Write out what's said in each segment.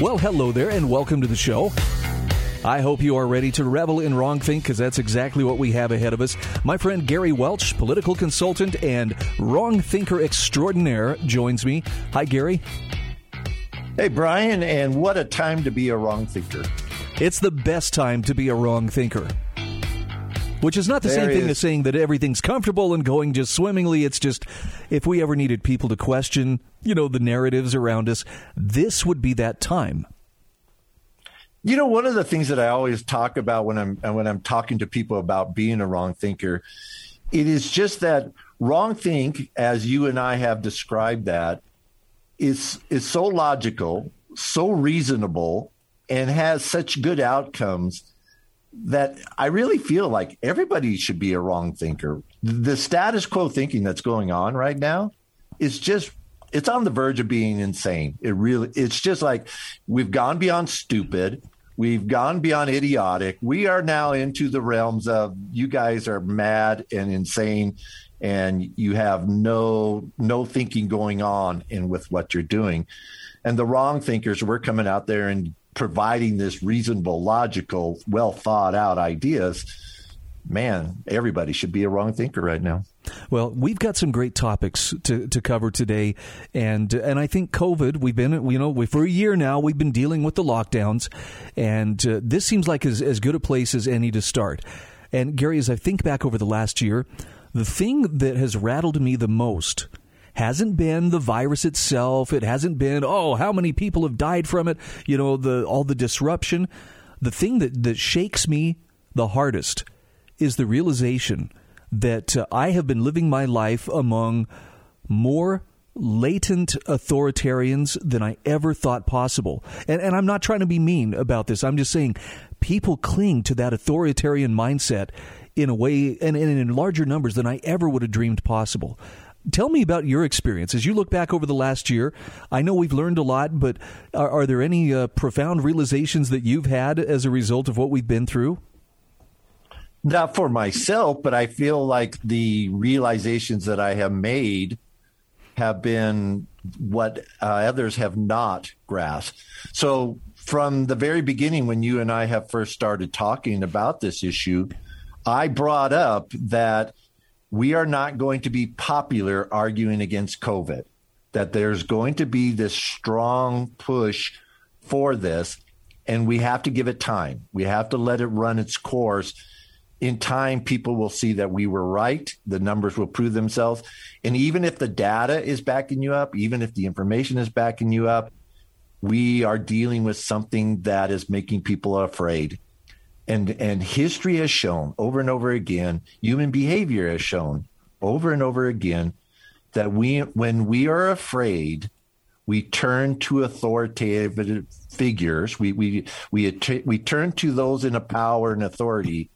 Well, hello there, and welcome to the show. I hope you are ready to revel in wrong think because that's exactly what we have ahead of us. My friend Gary Welch, political consultant and wrong thinker extraordinaire, joins me. Hi, Gary. Hey, Brian, and what a time to be a wrong thinker. It's the best time to be a wrong thinker. Which is not the There same thing is- as saying that everything's comfortable and going just swimmingly. It's just if we ever needed people to question, you know, the narratives around us, this would be that time. You know, one of the things that I always talk about when I'm when I'm talking to people about being a wrong thinker, it is just that wrong think, as you and I have described that, is is so logical, so reasonable, and has such good outcomes that I really feel like everybody should be a wrong thinker. The status quo thinking that's going on right now is just it's on the verge of being insane. It really it's just like we've gone beyond stupid. We've gone beyond idiotic. We are now into the realms of you guys are mad and insane and you have no no thinking going on in with what you're doing. And the wrong thinkers, we're coming out there and providing this reasonable, logical, well thought out ideas. Man, everybody should be a wrong thinker right now. Well, we've got some great topics to, to cover today, and and I think COVID. We've been you know we, for a year now. We've been dealing with the lockdowns, and uh, this seems like as, as good a place as any to start. And Gary, as I think back over the last year, the thing that has rattled me the most hasn't been the virus itself. It hasn't been oh how many people have died from it. You know the all the disruption. The thing that that shakes me the hardest is the realization that uh, I have been living my life among more latent authoritarians than I ever thought possible. And, and I'm not trying to be mean about this. I'm just saying people cling to that authoritarian mindset in a way and, and in larger numbers than I ever would have dreamed possible. Tell me about your experience as you look back over the last year. I know we've learned a lot, but are, are there any uh, profound realizations that you've had as a result of what we've been through? Not for myself, but I feel like the realizations that I have made have been what uh, others have not grasped. So, from the very beginning, when you and I have first started talking about this issue, I brought up that we are not going to be popular arguing against COVID, that there's going to be this strong push for this, and we have to give it time. We have to let it run its course in time, people will see that we were right. The numbers will prove themselves. And even if the data is backing you up, even if the information is backing you up, we are dealing with something that is making people afraid. And, and history has shown over and over again, human behavior has shown over and over again that we, when we are afraid, we turn to authoritative figures. We, we, we, we turn to those in a power and authority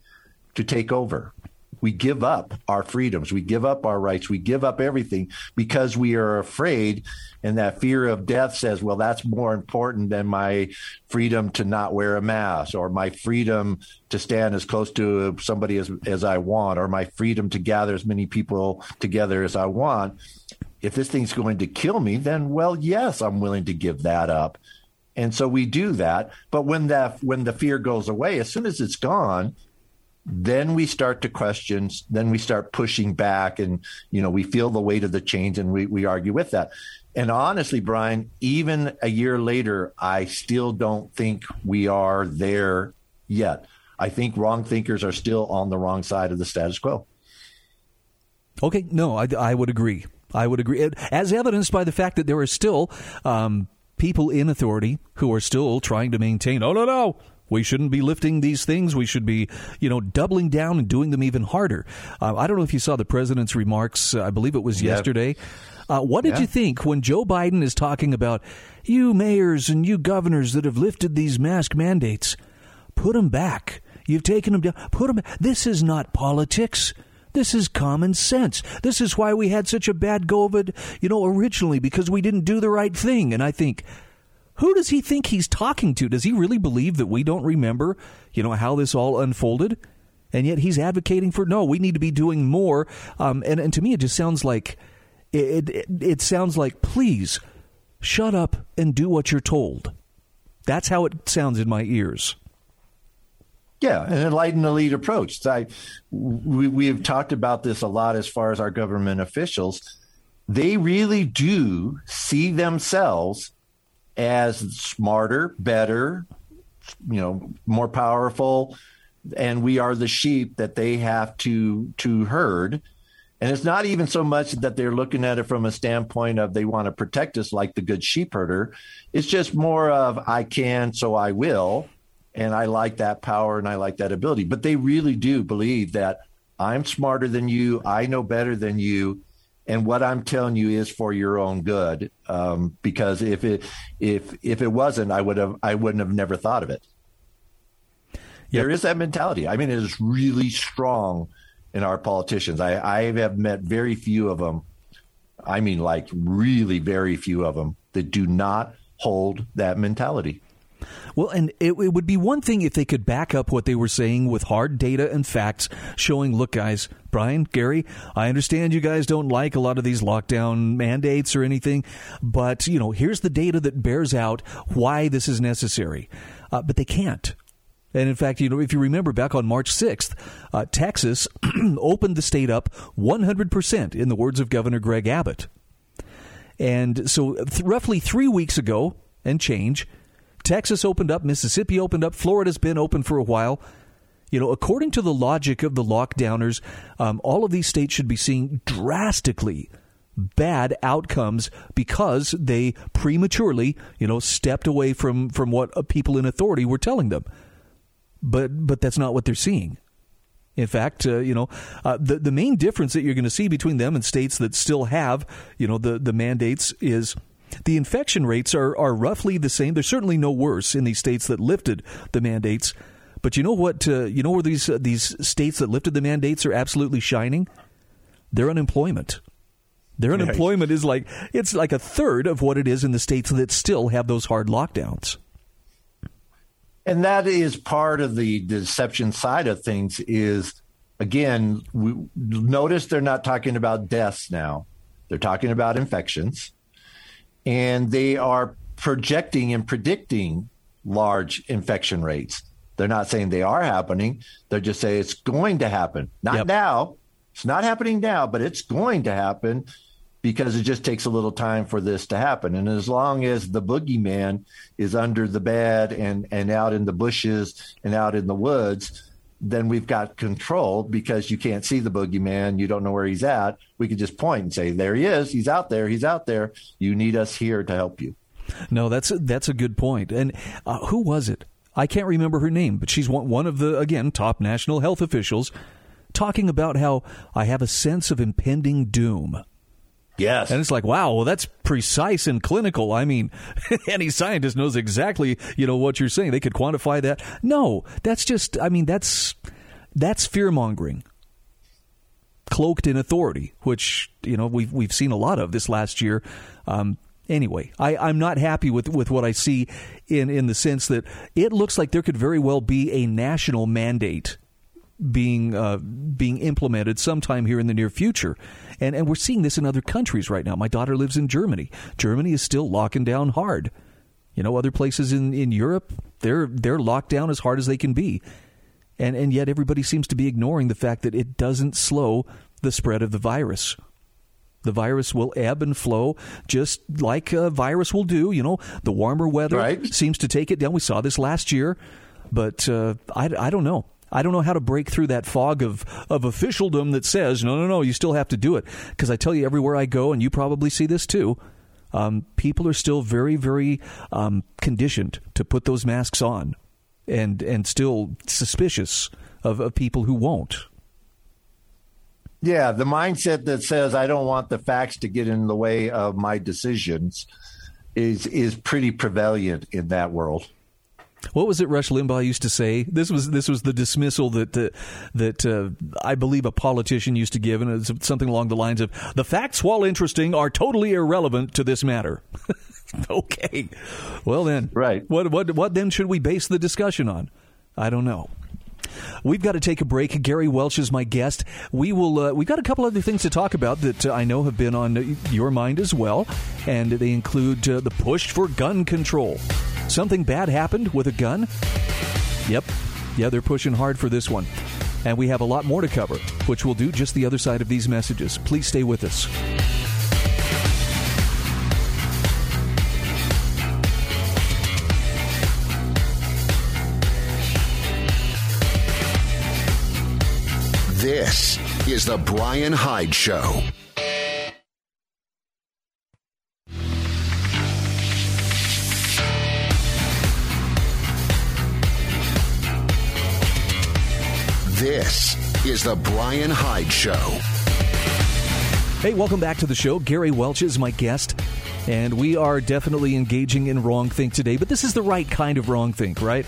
to take over. We give up our freedoms. We give up our rights. We give up everything because we are afraid. And that fear of death says, well, that's more important than my freedom to not wear a mask or my freedom to stand as close to somebody as, as I want or my freedom to gather as many people together as I want. If this thing's going to kill me, then, well, yes, I'm willing to give that up. And so we do that. But when that when the fear goes away, as soon as it's gone, then we start to question then we start pushing back and you know we feel the weight of the change and we, we argue with that and honestly brian even a year later i still don't think we are there yet i think wrong thinkers are still on the wrong side of the status quo Okay, no, I, I would agree. I would agree, as evidenced by the fact that there are still um, people in authority who are still trying to maintain. Oh no, no, we shouldn't be lifting these things. We should be, you know, doubling down and doing them even harder. Uh, I don't know if you saw the president's remarks. Uh, I believe it was Yeah. yesterday Uh, what did Yeah. you think when Joe Biden is talking about you mayors and you governors that have lifted these mask mandates? Put them back. You've taken them down. Put them. This is not politics. This is common sense. This is why we had such a bad COVID, you know, originally because we didn't do the right thing. And I think, who does he think he's talking to? Does he really believe that we don't remember, you know, how this all unfolded? And yet he's advocating for no, we need to be doing more. Um, and, and to me, it just sounds like it, it, it sounds like please shut up and do what you're told. That's how it sounds in my ears. Yeah, an enlightened elite approach. I, we, we have talked about this a lot as far as our government officials. They really do see themselves as smarter, better, you know, more powerful, and we are the sheep that they have to to herd. And it's not even so much that they're looking at it from a standpoint of they want to protect us like the good sheep herder. It's just more of I can, so I will. And I like that power and I like that ability. But they really do believe that I'm smarter than you. I know better than you. And what I'm telling you is for your own good. Um, because if it if if it wasn't, I would have I wouldn't have never thought of it. There is that mentality. I mean, it is really strong in our politicians. I, I have met very few of them. I mean, like really very few of them that do not hold that mentality. Well, and it, it would be one thing if they could back up what they were saying with hard data and facts showing, look, guys, Brian, Gary, I understand you guys don't like a lot of these lockdown mandates or anything, but, you know, here's the data that bears out why this is necessary. Uh, but they can't. And in fact, you know, if you remember back on March 6th, uh, Texas opened the state up 100%, in the words of Governor Greg Abbott. And so, th- roughly three weeks ago and change, Texas opened up, Mississippi opened up, Florida's been open for a while. You know, according to the logic of the lockdowners, um, all of these states should be seeing drastically bad outcomes because they prematurely, you know, stepped away from from what uh, people in authority were telling them. But but that's not what they're seeing. In fact, uh, you know, uh, the the main difference that you're going to see between them and states that still have, you know, the the mandates is the infection rates are are roughly the same. They're certainly no worse in these states that lifted the mandates. But you know what? Uh, you know where these uh, these states that lifted the mandates are absolutely shining. Their unemployment. Their unemployment is like it's like a third of what it is in the states that still have those hard lockdowns. and that is part of the deception side of things is again we notice they're not talking about deaths now they're talking about infections and they are projecting and predicting large infection rates they're not saying they are happening they're just saying it's going to happen not Yep. now it's not happening now but it's going to happen because it just takes a little time for this to happen. And as long as the boogeyman is under the bed and, and out in the bushes and out in the woods, then we've got control because you can't see the boogeyman. You don't know where he's at. We could just point and say, there he is. He's out there. He's out there. You need us here to help you. No, that's a, that's a good point. And uh, who was it? I can't remember her name, but she's one of the again top national health officials talking about how I have a sense of impending doom. Yes. And it's like, wow, well, that's precise and clinical. I mean, any scientist knows exactly, you know, what you're saying. They could quantify that. No, that's just, I mean, that's that's fear mongering, cloaked in authority, which you know we've we've seen a lot of this last year. Um, anyway, I, I'm not happy with, with what I see in in the sense that it looks like there could very well be a national mandate being uh, being implemented sometime here in the near future, and and we're seeing this in other countries right now. My daughter lives in Germany. Germany is still locking down hard. You know, other places in, in Europe, they're they're locked down as hard as they can be, and and yet everybody seems to be ignoring the fact that it doesn't slow the spread of the virus. The virus will ebb and flow just like a virus will do. You know, the warmer weather Right. seems to take it down. We saw this last year, but uh, I, I don't know. I don't know how to break through that fog of, of officialdom that says, no, no, no, you still have to do it. Because I tell you, everywhere I go, and you probably see this too, um, people are still very, very um, conditioned to put those masks on and, and still suspicious of, of people who won't. Yeah, the mindset that says I don't want the facts to get in the way of my decisions is is pretty prevalent in that world. What was it Rush Limbaugh used to say? This was this was the dismissal that uh, that uh, I believe a politician used to give, and it's something along the lines of "the facts, while interesting, are totally irrelevant to this matter." okay, well then, right? What what what then should we base the discussion on? I don't know. We've got to take a break. Gary Welch is my guest. We will. Uh, we've got a couple other things to talk about that uh, I know have been on your mind as well, and they include uh, the push for gun control. Something bad happened with a gun. Yep. Yeah, they're pushing hard for this one. And we have a lot more to cover, which we'll do just the other side of these messages. Please stay with us. This is The Brian Hyde Show. This is The Brian Hyde Show. Hey, welcome back to the show. Gary Welch is my guest, and we are definitely engaging in wrong think today, but this is the right kind of wrong think, right?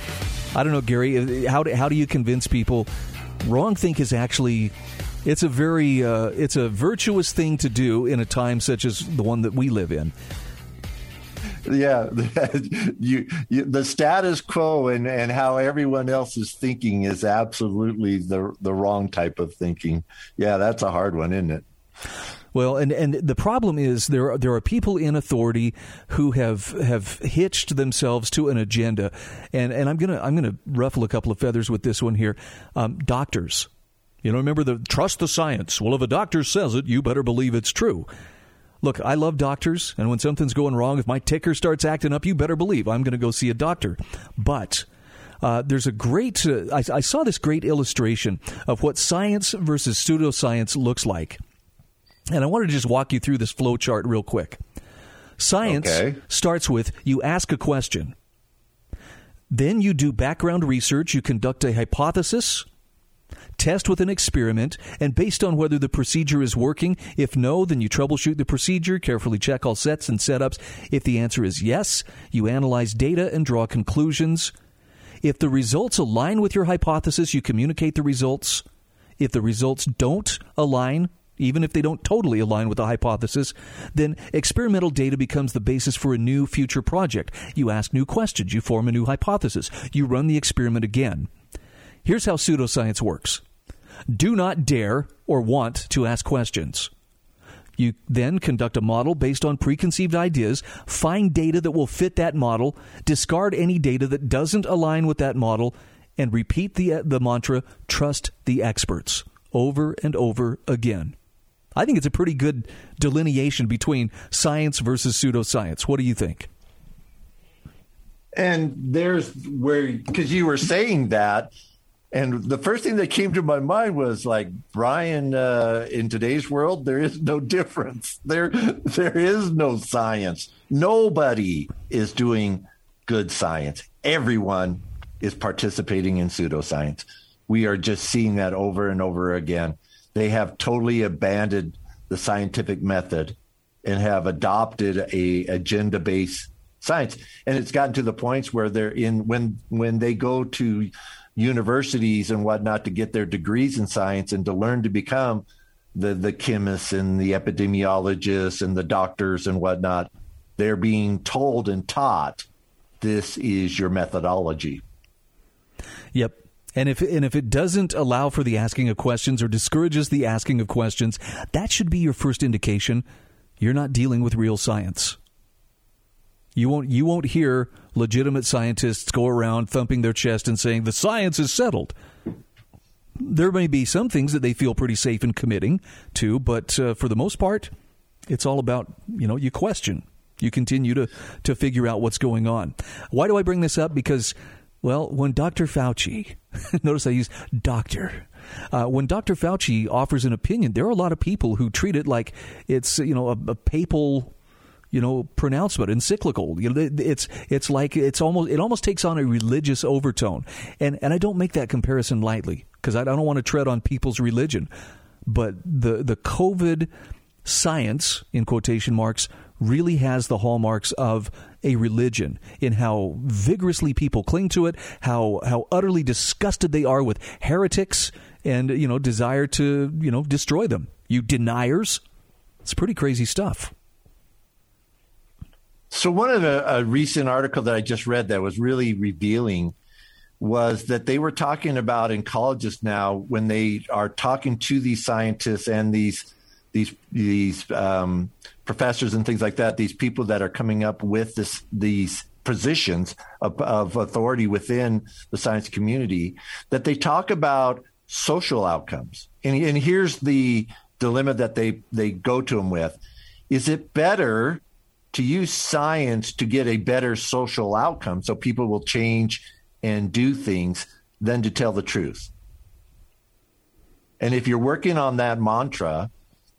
I don't know, Gary, how do, how do you convince people wrong think is actually it's a very uh, it's a virtuous thing to do in a time such as the one that we live in. Yeah you, you, the status quo and, and how everyone else is thinking is absolutely the the wrong type of thinking. Yeah that's a hard one isn't it well, and, and the problem is there are, there are people in authority who have have hitched themselves to an agenda, and, and I'm gonna I'm gonna ruffle a couple of feathers with this one here. Um, doctors, you know, remember the trust the science. Well, if a doctor says it, you better believe it's true. Look, I love doctors, and when something's going wrong, if my ticker starts acting up, you better believe I'm going to go see a doctor. But uh, there's a great, uh, I, I, saw this great illustration of what science versus pseudoscience looks like. And I wanted to just walk you through this flow chart real quick. Science okay. starts with you ask a question. Then you do background research, you conduct a hypothesis, test with an experiment, and based on whether the procedure is working, if no, then you troubleshoot the procedure, carefully check all sets and setups. If the answer is yes, you analyze data and draw conclusions. If the results align with your hypothesis, you communicate the results. If the results don't align, even if they don't totally align with the hypothesis, then experimental data becomes the basis for a new future project. You ask new questions, you form a new hypothesis, you run the experiment again. Here's how pseudoscience works do not dare or want to ask questions. You then conduct a model based on preconceived ideas, find data that will fit that model, discard any data that doesn't align with that model, and repeat the, uh, the mantra trust the experts over and over again. I think it's a pretty good delineation between science versus pseudoscience. What do you think? And there's where, because you were saying that, and the first thing that came to my mind was like Brian. Uh, in today's world, there is no difference. There, there is no science. Nobody is doing good science. Everyone is participating in pseudoscience. We are just seeing that over and over again. They have totally abandoned the scientific method and have adopted a agenda based science. And it's gotten to the points where they're in when when they go to universities and whatnot to get their degrees in science and to learn to become the the chemists and the epidemiologists and the doctors and whatnot, they're being told and taught this is your methodology. Yep. And if and if it doesn't allow for the asking of questions or discourages the asking of questions, that should be your first indication you're not dealing with real science. You won't you won't hear legitimate scientists go around thumping their chest and saying the science is settled. There may be some things that they feel pretty safe in committing to, but uh, for the most part, it's all about you know you question, you continue to to figure out what's going on. Why do I bring this up? Because well, when Dr. Fauci, notice I use doctor. Uh, when Dr. Fauci offers an opinion, there are a lot of people who treat it like it's you know a, a papal you know pronouncement encyclical you know it's it's like it's almost it almost takes on a religious overtone and and I don't make that comparison lightly because I don't want to tread on people's religion but the the COVID science in quotation marks really has the hallmarks of a religion in how vigorously people cling to it, how how utterly disgusted they are with heretics and you know desire to, you know, destroy them. You deniers. It's pretty crazy stuff. So one of the a recent article that I just read that was really revealing was that they were talking about in colleges now when they are talking to these scientists and these these these um, professors and things like that, these people that are coming up with this these positions of, of authority within the science community, that they talk about social outcomes. And, and here's the dilemma that they they go to them with: Is it better to use science to get a better social outcome so people will change and do things than to tell the truth. And if you're working on that mantra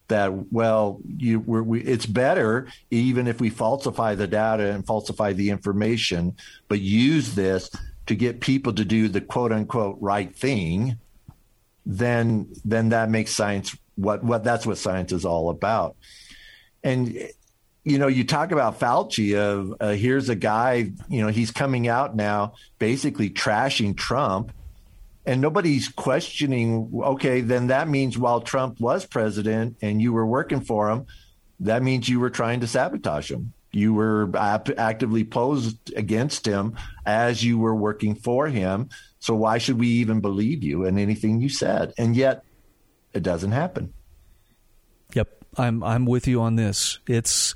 that well you we, it's better even if we falsify the data and falsify the information but use this to get people to do the quote unquote right thing then then that makes science what what that's what science is all about. And you know, you talk about Fauci of uh, here's a guy, you know, he's coming out now basically trashing Trump and nobody's questioning, okay, then that means while Trump was president and you were working for him, that means you were trying to sabotage him. You were actively posed against him as you were working for him. So why should we even believe you and anything you said? And yet it doesn't happen. Yep. I'm I'm with you on this. It's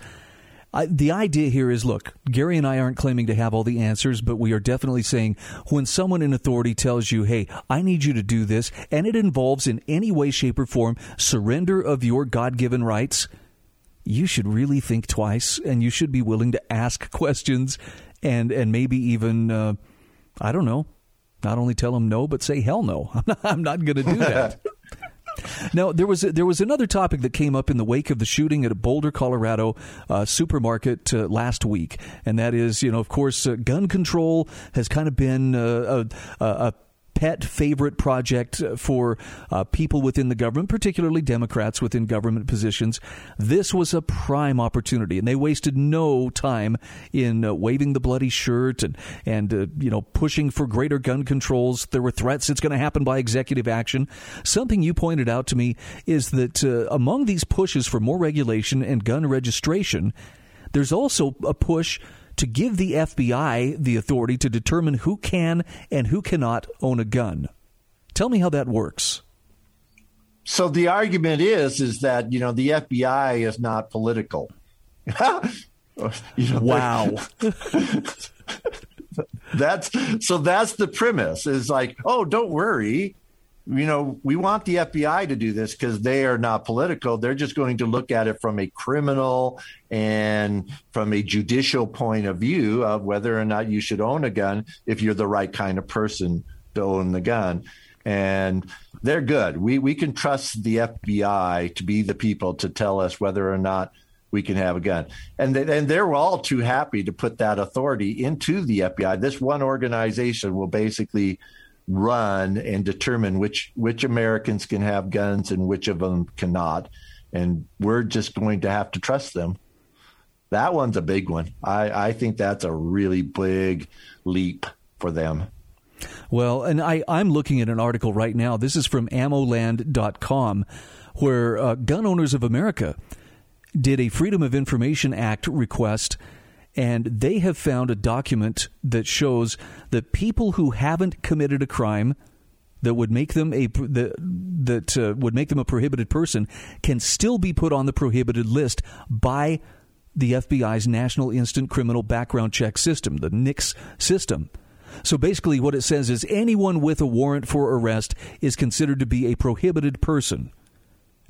I, the idea here is look, Gary and I aren't claiming to have all the answers, but we are definitely saying when someone in authority tells you, hey, I need you to do this, and it involves in any way, shape, or form surrender of your God given rights, you should really think twice and you should be willing to ask questions and, and maybe even, uh, I don't know, not only tell them no, but say hell no. I'm not, I'm not going to do that. Now there was there was another topic that came up in the wake of the shooting at a Boulder, Colorado uh, supermarket uh, last week, and that is, you know, of course, uh, gun control has kind of been uh, a, a pet favorite project for uh, people within the government, particularly Democrats within government positions. This was a prime opportunity, and they wasted no time in uh, waving the bloody shirt and and uh, you know pushing for greater gun controls. There were threats it's going to happen by executive action. Something you pointed out to me is that uh, among these pushes for more regulation and gun registration, there's also a push to give the FBI the authority to determine who can and who cannot own a gun. Tell me how that works. So the argument is is that you know the FBI is not political. you know, wow. that's so that's the premise is like oh don't worry you know, we want the FBI to do this because they are not political. They're just going to look at it from a criminal and from a judicial point of view of whether or not you should own a gun if you're the right kind of person to own the gun. And they're good. We we can trust the FBI to be the people to tell us whether or not we can have a gun. And they, and they're all too happy to put that authority into the FBI. This one organization will basically run and determine which which Americans can have guns and which of them cannot, and we're just going to have to trust them. That one's a big one. I, I think that's a really big leap for them. Well, and I, I'm looking at an article right now. This is from ammoland.com, where uh, Gun Owners of America did a Freedom of Information Act request and they have found a document that shows that people who haven't committed a crime that would make them a that, that uh, would make them a prohibited person can still be put on the prohibited list by the FBI's National Instant Criminal Background Check System, the NICS system. So basically, what it says is anyone with a warrant for arrest is considered to be a prohibited person.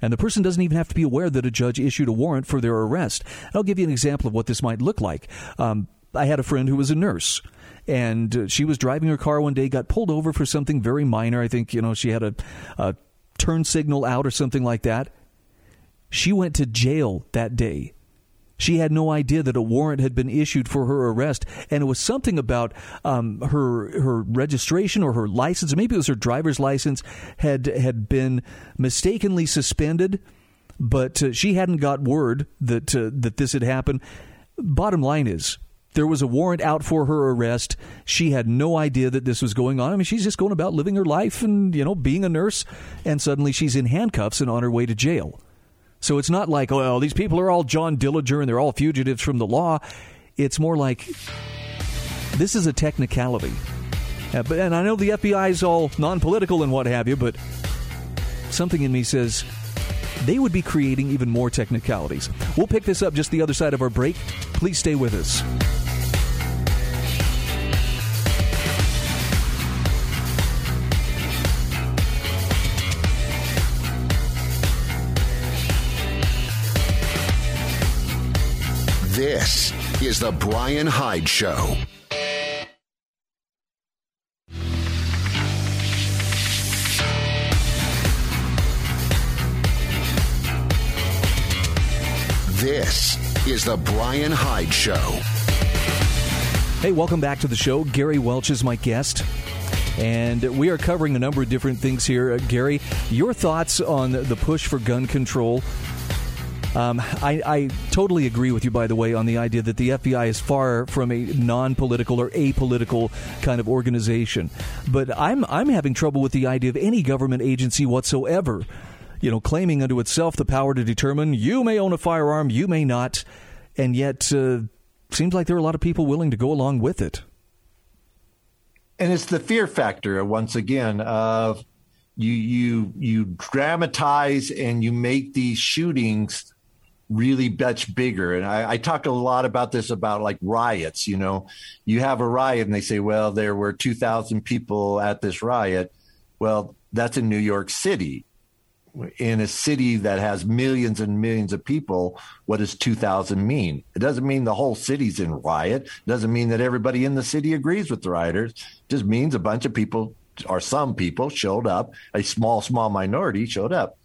And the person doesn't even have to be aware that a judge issued a warrant for their arrest. I'll give you an example of what this might look like. Um, I had a friend who was a nurse, and uh, she was driving her car one day, got pulled over for something very minor. I think, you know, she had a, a turn signal out or something like that. She went to jail that day She had no idea that a warrant had been issued for her arrest, and it was something about um, her her registration or her license, maybe it was her driver's license, had had been mistakenly suspended, but uh, she hadn't got word that uh, that this had happened. Bottom line is, there was a warrant out for her arrest. She had no idea that this was going on. I mean, she's just going about living her life and you know being a nurse, and suddenly she's in handcuffs and on her way to jail. So it's not like, well, these people are all John Dillinger and they're all fugitives from the law. It's more like this is a technicality. Uh, but, and I know the FBI is all non political and what have you, but something in me says they would be creating even more technicalities. We'll pick this up just the other side of our break. Please stay with us. This is The Brian Hyde Show. This is The Brian Hyde Show. Hey, welcome back to the show. Gary Welch is my guest. And we are covering a number of different things here. Uh, Gary, your thoughts on the push for gun control um, I, I, totally agree with you, by the way, on the idea that the FBI is far from a non-political or apolitical kind of organization. But I'm I'm having trouble with the idea of any government agency whatsoever, you know, claiming unto itself the power to determine you may own a firearm, you may not, and yet uh, seems like there are a lot of people willing to go along with it. And it's the fear factor once again of you you you dramatize and you make these shootings really much bigger. And I, I, talk a lot about this about like riots. You know, you have a riot and they say, well, there were 2,000 people at this riot. Well, that's in New York City. In a city that has millions and millions of people, what does 2,000 mean? It doesn't mean the whole city's in riot. It doesn't mean that everybody in the city agrees with the rioters. It just means a bunch of people or some people showed up, a small, small minority showed up.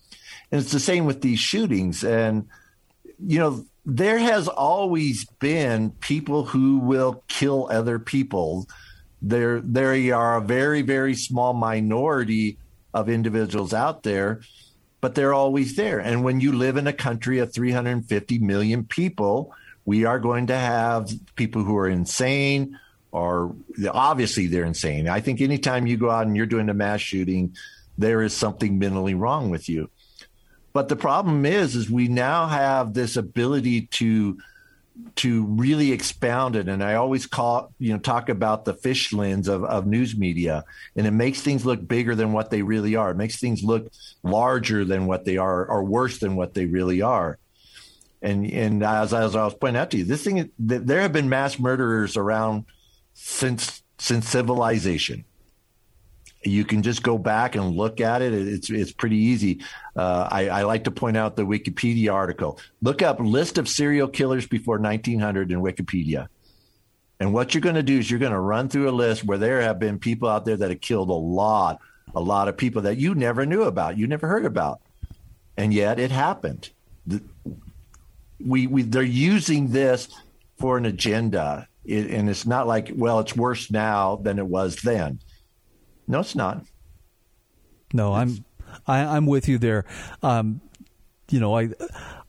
And it's the same with these shootings. And you know, there has always been people who will kill other people. There, there are a very, very small minority of individuals out there, but they're always there. And when you live in a country of 350 million people, we are going to have people who are insane or obviously they're insane. I think anytime you go out and you're doing a mass shooting, there is something mentally wrong with you. But the problem is, is we now have this ability to to really expound it. And I always call, you know, talk about the fish lens of, of news media. And it makes things look bigger than what they really are. It makes things look larger than what they are or worse than what they really are. And and as, as I was pointing out to you, this thing there have been mass murderers around since since civilization you can just go back and look at it. It's it's pretty easy. Uh, I, I, like to point out the Wikipedia article. Look up list of serial killers before 1900 in Wikipedia. And what you're going to do is you're going to run through a list where there have been people out there that have killed a lot, a lot of people that you never knew about, you never heard about, and yet it happened. The, we, we they're using this for an agenda, it, and it's not like well, it's worse now than it was then no, it's not. No, it's, I'm I, am i am with you there. Um, you know, I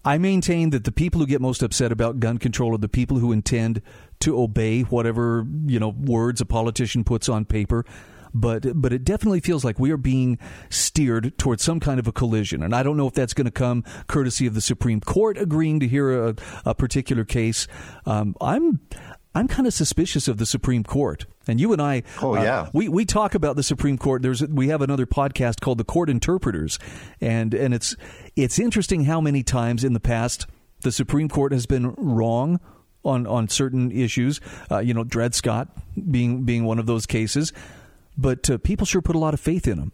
I maintain that the people who get most upset about gun control are the people who intend to obey whatever you know words a politician puts on paper. But but it definitely feels like we are being steered towards some kind of a collision, and I don't know if that's going to come courtesy of the Supreme Court agreeing to hear a, a particular case. Um, I'm I'm kind of suspicious of the Supreme Court. And you and I, oh yeah, uh, we, we talk about the Supreme Court. There's we have another podcast called the Court Interpreters, and and it's it's interesting how many times in the past the Supreme Court has been wrong on on certain issues. Uh, you know, Dred Scott being being one of those cases, but uh, people sure put a lot of faith in them.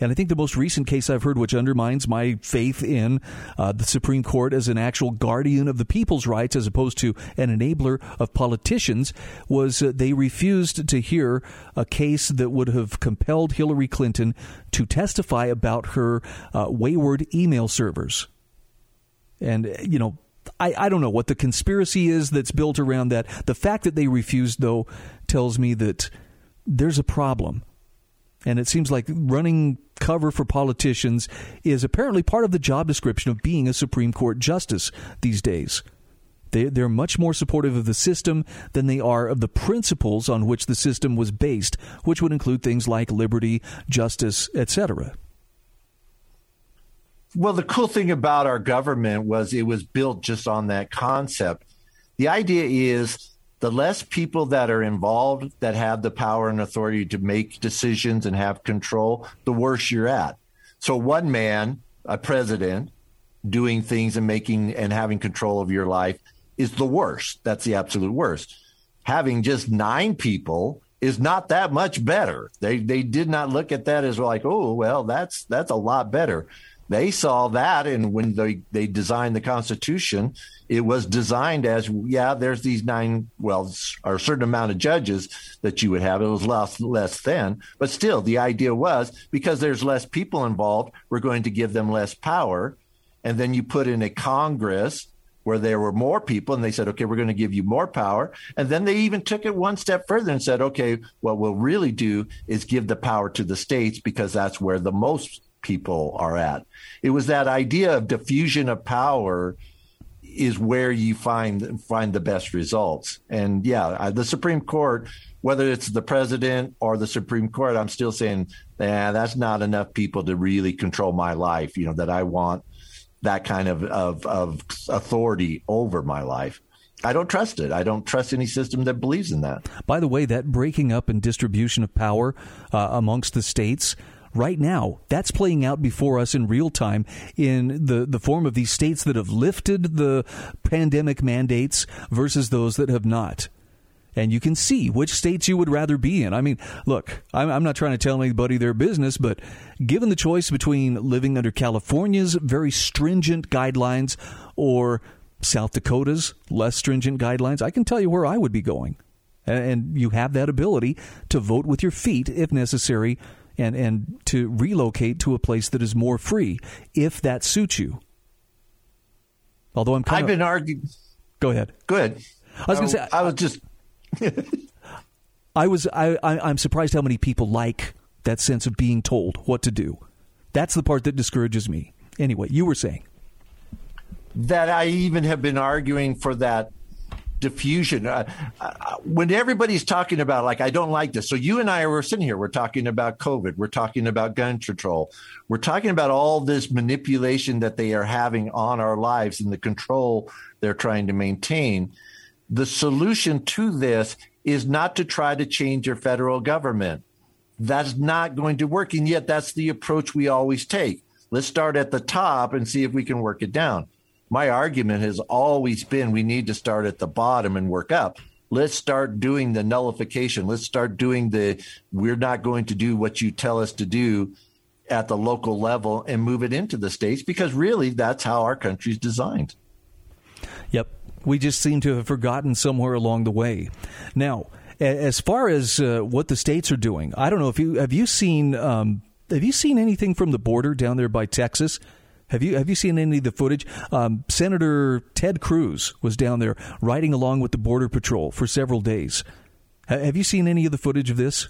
And I think the most recent case I've heard, which undermines my faith in uh, the Supreme Court as an actual guardian of the people's rights as opposed to an enabler of politicians, was uh, they refused to hear a case that would have compelled Hillary Clinton to testify about her uh, wayward email servers. And, you know, I, I don't know what the conspiracy is that's built around that. The fact that they refused, though, tells me that there's a problem. And it seems like running cover for politicians is apparently part of the job description of being a Supreme Court justice these days. They, they're much more supportive of the system than they are of the principles on which the system was based, which would include things like liberty, justice, etc. Well, the cool thing about our government was it was built just on that concept. The idea is the less people that are involved that have the power and authority to make decisions and have control, the worse you're at. So, one man, a president, doing things and making and having control of your life is the worst. That's the absolute worst. Having just nine people is not that much better. They they did not look at that as like, oh well, that's that's a lot better. They saw that, and when they they designed the Constitution, it was designed as yeah, there's these nine, well, or a certain amount of judges that you would have. It was less less than, but still, the idea was because there's less people involved, we're going to give them less power, and then you put in a Congress where there were more people and they said, okay, we're going to give you more power. And then they even took it one step further and said, okay, what we'll really do is give the power to the states because that's where the most people are at. It was that idea of diffusion of power is where you find find the best results. And yeah, the Supreme Court, whether it's the president or the Supreme Court, I'm still saying, yeah, that's not enough people to really control my life. You know that I want that kind of, of, of authority over my life. I don't trust it. I don't trust any system that believes in that. By the way, that breaking up and distribution of power uh, amongst the states right now. That's playing out before us in real time in the, the form of these states that have lifted the pandemic mandates versus those that have not and you can see which states you would rather be in. I mean, look, I'm, I'm, not trying to tell anybody their business, but given the choice between living under California's very stringent guidelines or South Dakota's less stringent guidelines, I can tell you where I would be going. And you have that ability to vote with your feet if necessary and, and to relocate to a place that is more free if that suits you. Although I'm kind I've of, been arguing. Go ahead. Good. I was going to say. I was just I was I, I am surprised how many people like that sense of being told what to do. That's the part that discourages me. Anyway, you were saying that I even have been arguing for that diffusion. Uh, uh, when everybody's talking about, like, I don't like this. So you and I are sitting here, we're talking about COVID, we're talking about gun control, we're talking about all this manipulation that they are having on our lives and the control they're trying to maintain the solution to this is not to try to change your federal government. That's not going to work. And yet, that's the approach we always take. Let's start at the top and see if we can work it down. My argument has always been we need to start at the bottom and work up. Let's start doing the nullification. Let's start doing the we're not going to do what you tell us to do at the local level and move it into the states because really that's how our country's designed. Yep. We just seem to have forgotten somewhere along the way. Now, as far as uh, what the states are doing, I don't know if you have you seen um, have you seen anything from the border down there by Texas? Have you have you seen any of the footage? Um, Senator Ted Cruz was down there riding along with the border patrol for several days. Have you seen any of the footage of this?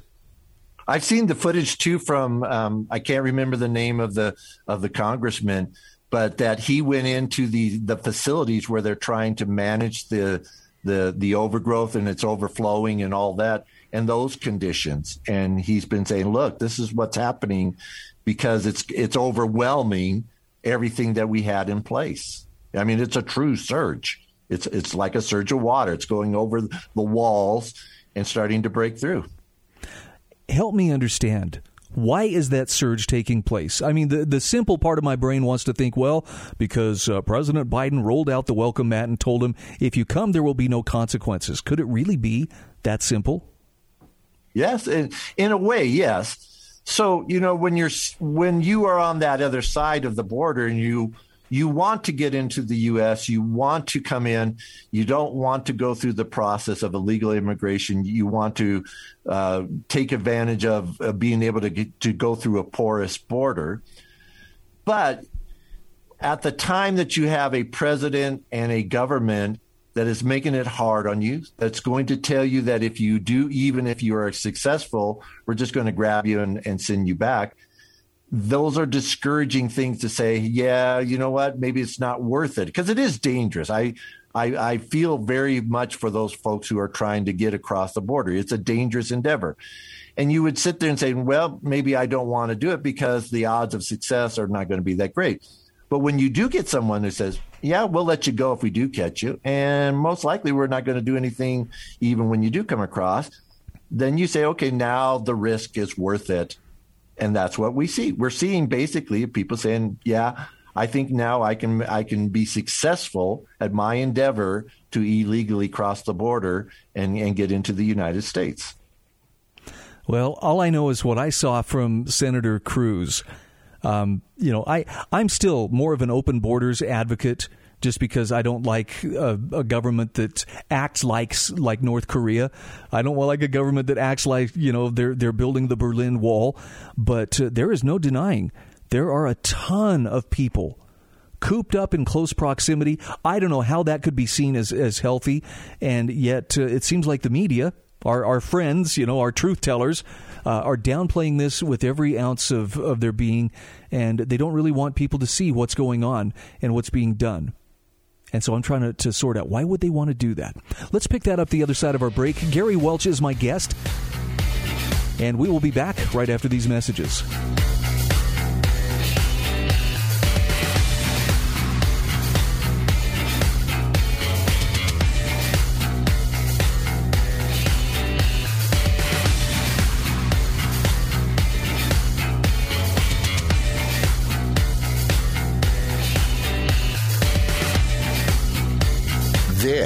I've seen the footage too from um, I can't remember the name of the of the congressman but that he went into the the facilities where they're trying to manage the the the overgrowth and it's overflowing and all that and those conditions and he's been saying look this is what's happening because it's it's overwhelming everything that we had in place i mean it's a true surge it's it's like a surge of water it's going over the walls and starting to break through help me understand why is that surge taking place? I mean, the, the simple part of my brain wants to think, well, because uh, President Biden rolled out the welcome mat and told him, if you come, there will be no consequences. Could it really be that simple? Yes, in, in a way, yes. So, you know, when you're when you are on that other side of the border and you you want to get into the U.S., you want to come in, you don't want to go through the process of illegal immigration. You want to uh, take advantage of, of being able to get, to go through a porous border. But at the time that you have a president and a government that is making it hard on you, that's going to tell you that if you do, even if you are successful, we're just going to grab you and, and send you back. Those are discouraging things to say, yeah, you know what? Maybe it's not worth it because it is dangerous. I, I, I feel very much for those folks who are trying to get across the border. It's a dangerous endeavor. And you would sit there and say, well, maybe I don't want to do it because the odds of success are not going to be that great. But when you do get someone who says, yeah, we'll let you go if we do catch you, and most likely we're not going to do anything even when you do come across, then you say, okay, now the risk is worth it. And that's what we see. We're seeing basically people saying, yeah, I think now I can I can be successful at my endeavor to illegally cross the border and, and get into the United States. Well, all I know is what I saw from Senator Cruz. Um, you know, I I'm still more of an open borders advocate just because I don't like a, a, government that acts like like North Korea. I don't like a government that acts like you know they're they're building the Berlin Wall. But uh, there is no denying there are a ton of people cooped up in close proximity. I don't know how that could be seen as as healthy, and yet uh, it seems like the media, our our friends, you know, our truth tellers uh, are downplaying this with every ounce of, of their being, and they don't really want people to see what's going on and what's being done. And so I'm trying to, to sort out why would they want to do that. Let's pick that up the other side of our break. Gary Welch is my guest, and we will be back right after these messages.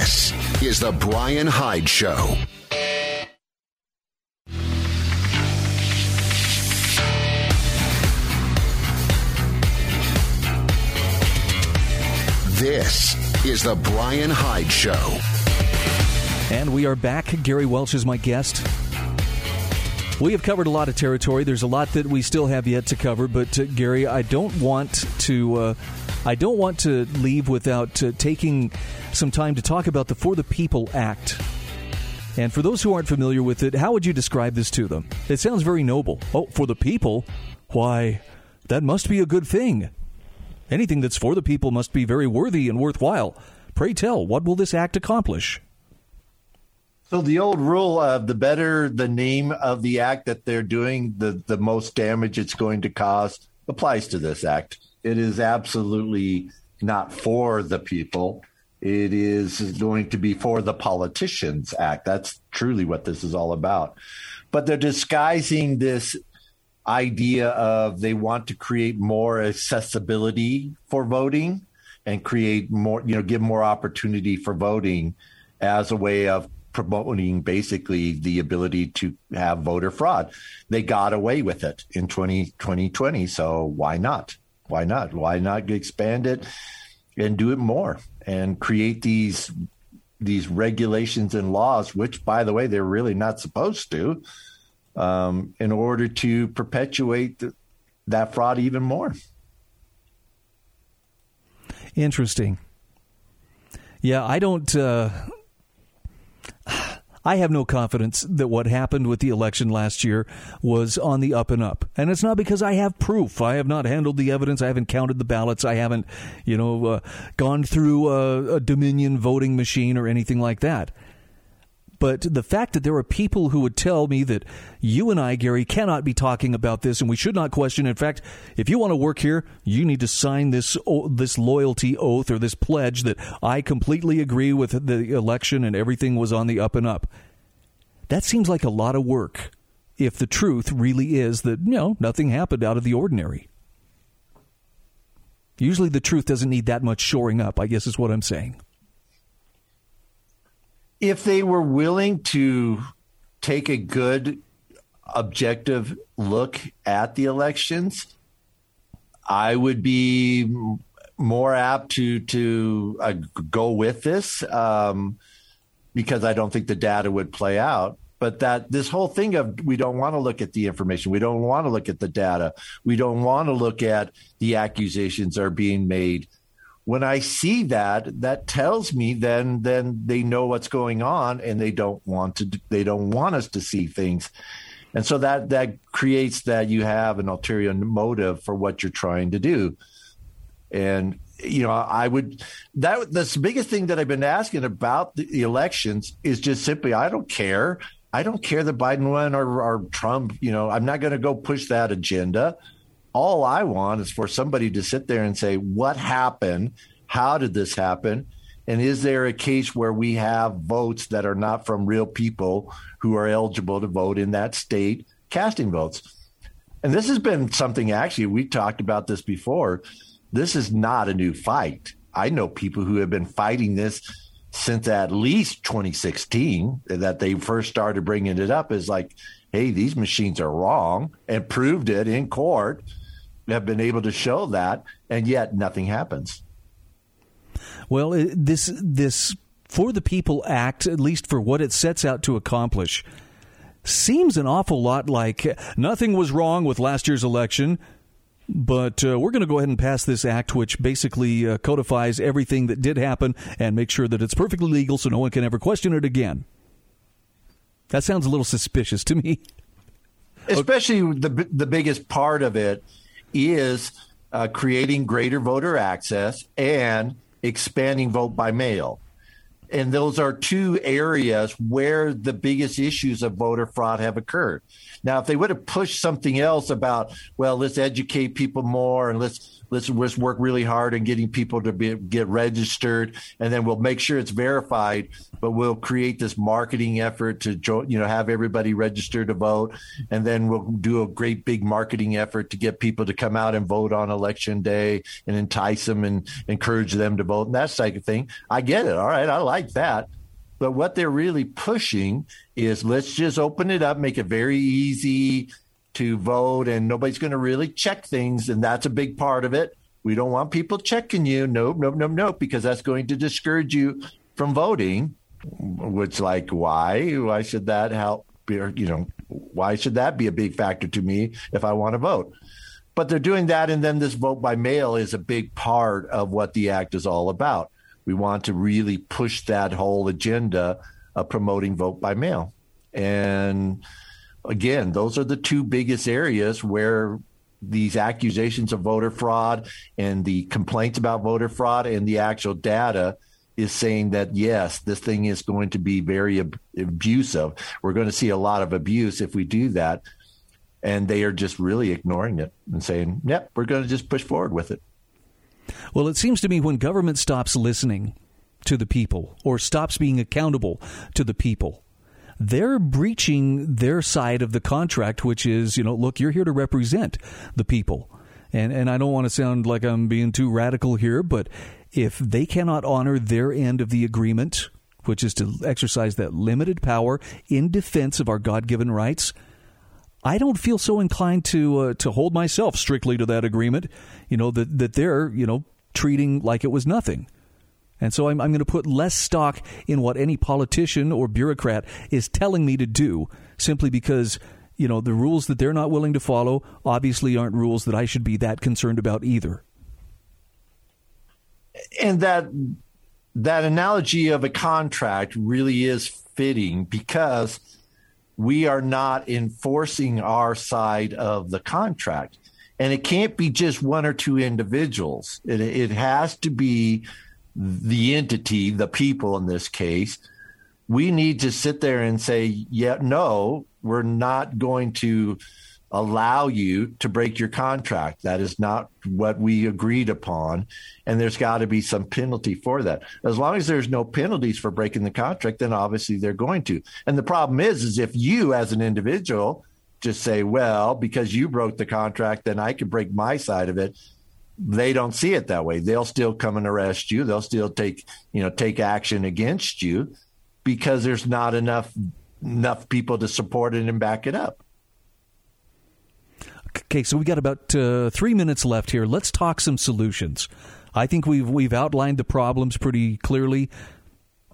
This is The Brian Hyde Show. This is The Brian Hyde Show. And we are back. Gary Welch is my guest. We have covered a lot of territory. There's a lot that we still have yet to cover, but uh, Gary, I don't want to. Uh, I don't want to leave without uh, taking some time to talk about the For the People Act. And for those who aren't familiar with it, how would you describe this to them? It sounds very noble. Oh, for the people? Why, that must be a good thing. Anything that's for the people must be very worthy and worthwhile. Pray tell, what will this act accomplish? So the old rule of the better the name of the act that they're doing, the the most damage it's going to cause applies to this act. It is absolutely not for the people. It is going to be for the Politicians Act. That's truly what this is all about. But they're disguising this idea of they want to create more accessibility for voting and create more, you know, give more opportunity for voting as a way of promoting basically the ability to have voter fraud. They got away with it in 20, 2020. So why not? Why not? Why not expand it and do it more and create these these regulations and laws, which, by the way, they're really not supposed to, um, in order to perpetuate that fraud even more. Interesting. Yeah, I don't. Uh, I have no confidence that what happened with the election last year was on the up and up. And it's not because I have proof. I have not handled the evidence. I haven't counted the ballots. I haven't, you know, uh, gone through a, a Dominion voting machine or anything like that. But the fact that there are people who would tell me that you and I, Gary, cannot be talking about this and we should not question. In fact, if you want to work here, you need to sign this this loyalty oath or this pledge that I completely agree with the election and everything was on the up and up. That seems like a lot of work if the truth really is that, you know, nothing happened out of the ordinary. Usually the truth doesn't need that much shoring up, I guess is what I'm saying if they were willing to take a good objective look at the elections, I would be more apt to to uh, go with this um, because I don't think the data would play out. but that this whole thing of we don't want to look at the information, we don't want to look at the data, we don't want to look at the accusations are being made. When I see that, that tells me then then they know what's going on and they don't want to they don't want us to see things. And so that that creates that you have an ulterior motive for what you're trying to do. And you know, I would that the biggest thing that I've been asking about the elections is just simply I don't care. I don't care that Biden won or, or Trump. You know, I'm not going to go push that agenda. All I want is for somebody to sit there and say, "What happened? How did this happen?" And is there a case where we have votes that are not from real people who are eligible to vote in that state casting votes? And this has been something actually we talked about this before this is not a new fight. I know people who have been fighting this since at least 2016 that they first started bringing it up is like, hey, these machines are wrong and proved it in court, have been able to show that, and yet nothing happens. Well, this this for the people act, at least for what it sets out to accomplish, seems an awful lot like nothing was wrong with last year's election. But uh, we're going to go ahead and pass this act, which basically uh, codifies everything that did happen and make sure that it's perfectly legal so no one can ever question it again. That sounds a little suspicious to me. Especially the the biggest part of it is uh, creating greater voter access and expanding vote by mail. And those are two areas where the biggest issues of voter fraud have occurred. Now, if they would have pushed something else about, well, let's educate people more and let's let's, let's work really hard in getting people to be, get registered, and then we'll make sure it's verified. But we'll create this marketing effort to you know have everybody register to vote, and then we'll do a great big marketing effort to get people to come out and vote on election day and entice them and encourage them to vote and that type of thing. I get it. All right, I like that. But what they're really pushing is let's just open it up, make it very easy to vote, and nobody's going to really check things. And that's a big part of it. We don't want people checking you. Nope, nope, nope, nope, because that's going to discourage you from voting. Which, like, why? Why should that help? You know, why should that be a big factor to me if I want to vote? But they're doing that, and then this vote by mail is a big part of what the act is all about. We want to really push that whole agenda of promoting vote by mail. And again, those are the two biggest areas where these accusations of voter fraud and the complaints about voter fraud and the actual data is saying that yes, this thing is going to be very ab- abusive. We're going to see a lot of abuse if we do that. And they are just really ignoring it and saying, yep, we're going to just push forward with it. Well, it seems to me when government stops listening to the people or stops being accountable to the people, they're breaching their side of the contract, which is, you know, look, you're here to represent the people. And, and I don't want to sound like I'm being too radical here, but if they cannot honor their end of the agreement, which is to exercise that limited power in defense of our God given rights, I don't feel so inclined to uh, to hold myself strictly to that agreement. You know that that they're you know treating like it was nothing. And so I'm, I'm going to put less stock in what any politician or bureaucrat is telling me to do simply because, you know, the rules that they're not willing to follow obviously aren't rules that I should be that concerned about either. And that that analogy of a contract really is fitting because we are not enforcing our side of the contract. And it can't be just one or two individuals. It, it has to be the entity, the people in this case. We need to sit there and say, yeah, no, we're not going to allow you to break your contract. That is not what we agreed upon. And there's got to be some penalty for that. As long as there's no penalties for breaking the contract, then obviously they're going to. And the problem is, is if you as an individual just say, well, because you broke the contract, then I can break my side of it. They don't see it that way. They'll still come and arrest you. They'll still take, you know, take action against you because there's not enough enough people to support it and back it up. Okay, so we got about uh, three minutes left here. Let's talk some solutions. I think we've we've outlined the problems pretty clearly.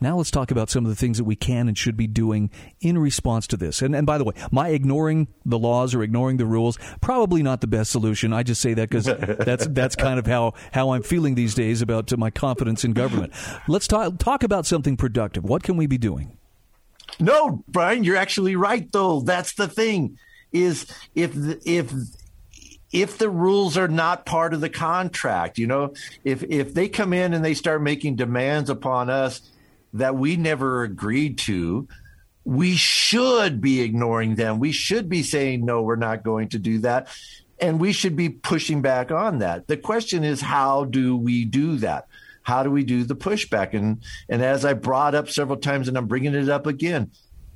Now let's talk about some of the things that we can and should be doing in response to this. And, and by the way, my ignoring the laws or ignoring the rules probably not the best solution. I just say that because that's that's kind of how how I'm feeling these days about uh, my confidence in government. Let's talk talk about something productive. What can we be doing? No, Brian, you're actually right. Though that's the thing is if if if the rules are not part of the contract, you know, if if they come in and they start making demands upon us that we never agreed to, we should be ignoring them. We should be saying, no, we're not going to do that. And we should be pushing back on that. The question is, how do we do that? How do we do the pushback? And, and as I brought up several times, and I'm bringing it up again,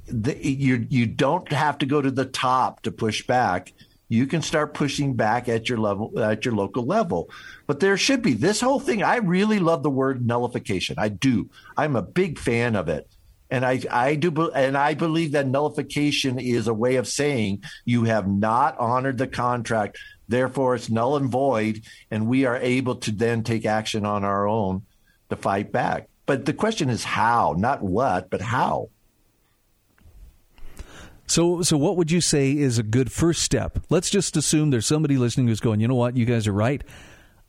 the, you, you don't have to go to the top to push back you can start pushing back at your level at your local level. But there should be this whole thing i really love the word nullification. I do. I'm a big fan of it. And i i do and i believe that nullification is a way of saying you have not honored the contract therefore it's null and void and we are able to then take action on our own to fight back. But the question is how not what but how so, so what would you say is a good first step? Let's just assume there's somebody listening who's going, you know what, you guys are right.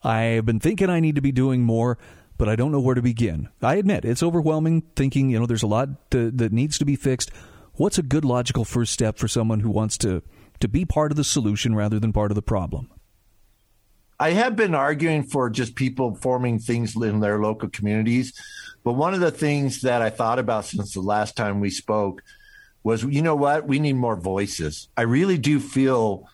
I've been thinking I need to be doing more, but I don't know where to begin. I admit it's overwhelming thinking, you know, there's a lot to, that needs to be fixed. What's a good logical first step for someone who wants to, to be part of the solution rather than part of the problem? I have been arguing for just people forming things in their local communities. But one of the things that I thought about since the last time we spoke was you know what? We need more voices. I really do feel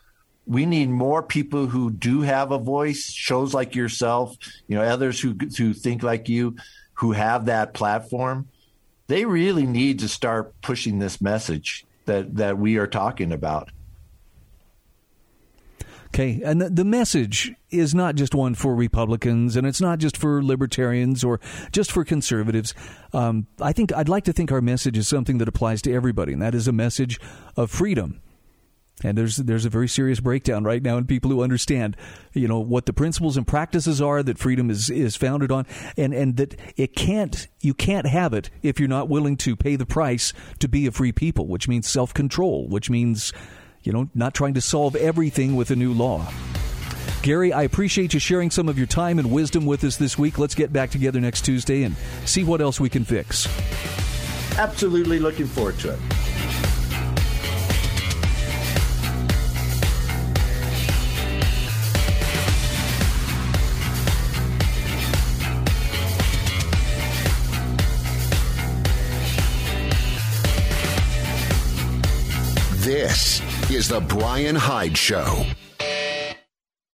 we need more people who do have a voice shows like yourself you know others who who think like you who have that platform. They really need to start pushing this message that that we are talking about Okay, and the, message is not just one for Republicans, and it's not just for libertarians or just for conservatives. Um, I think I'd like to think our message is something that applies to everybody, and that is a message of freedom. And there's there's a very serious breakdown right now in people who understand, you know, what the principles and practices are that freedom is is founded on, and and that it can't you can't have it if you're not willing to pay the price to be a free people, which means self control, which means you know, not trying to solve everything with a new law. Gary, I appreciate you sharing some of your time and wisdom with us this week. Let's get back together next Tuesday and see what else we can fix. Absolutely looking forward to it. This is The Brian Hyde Show.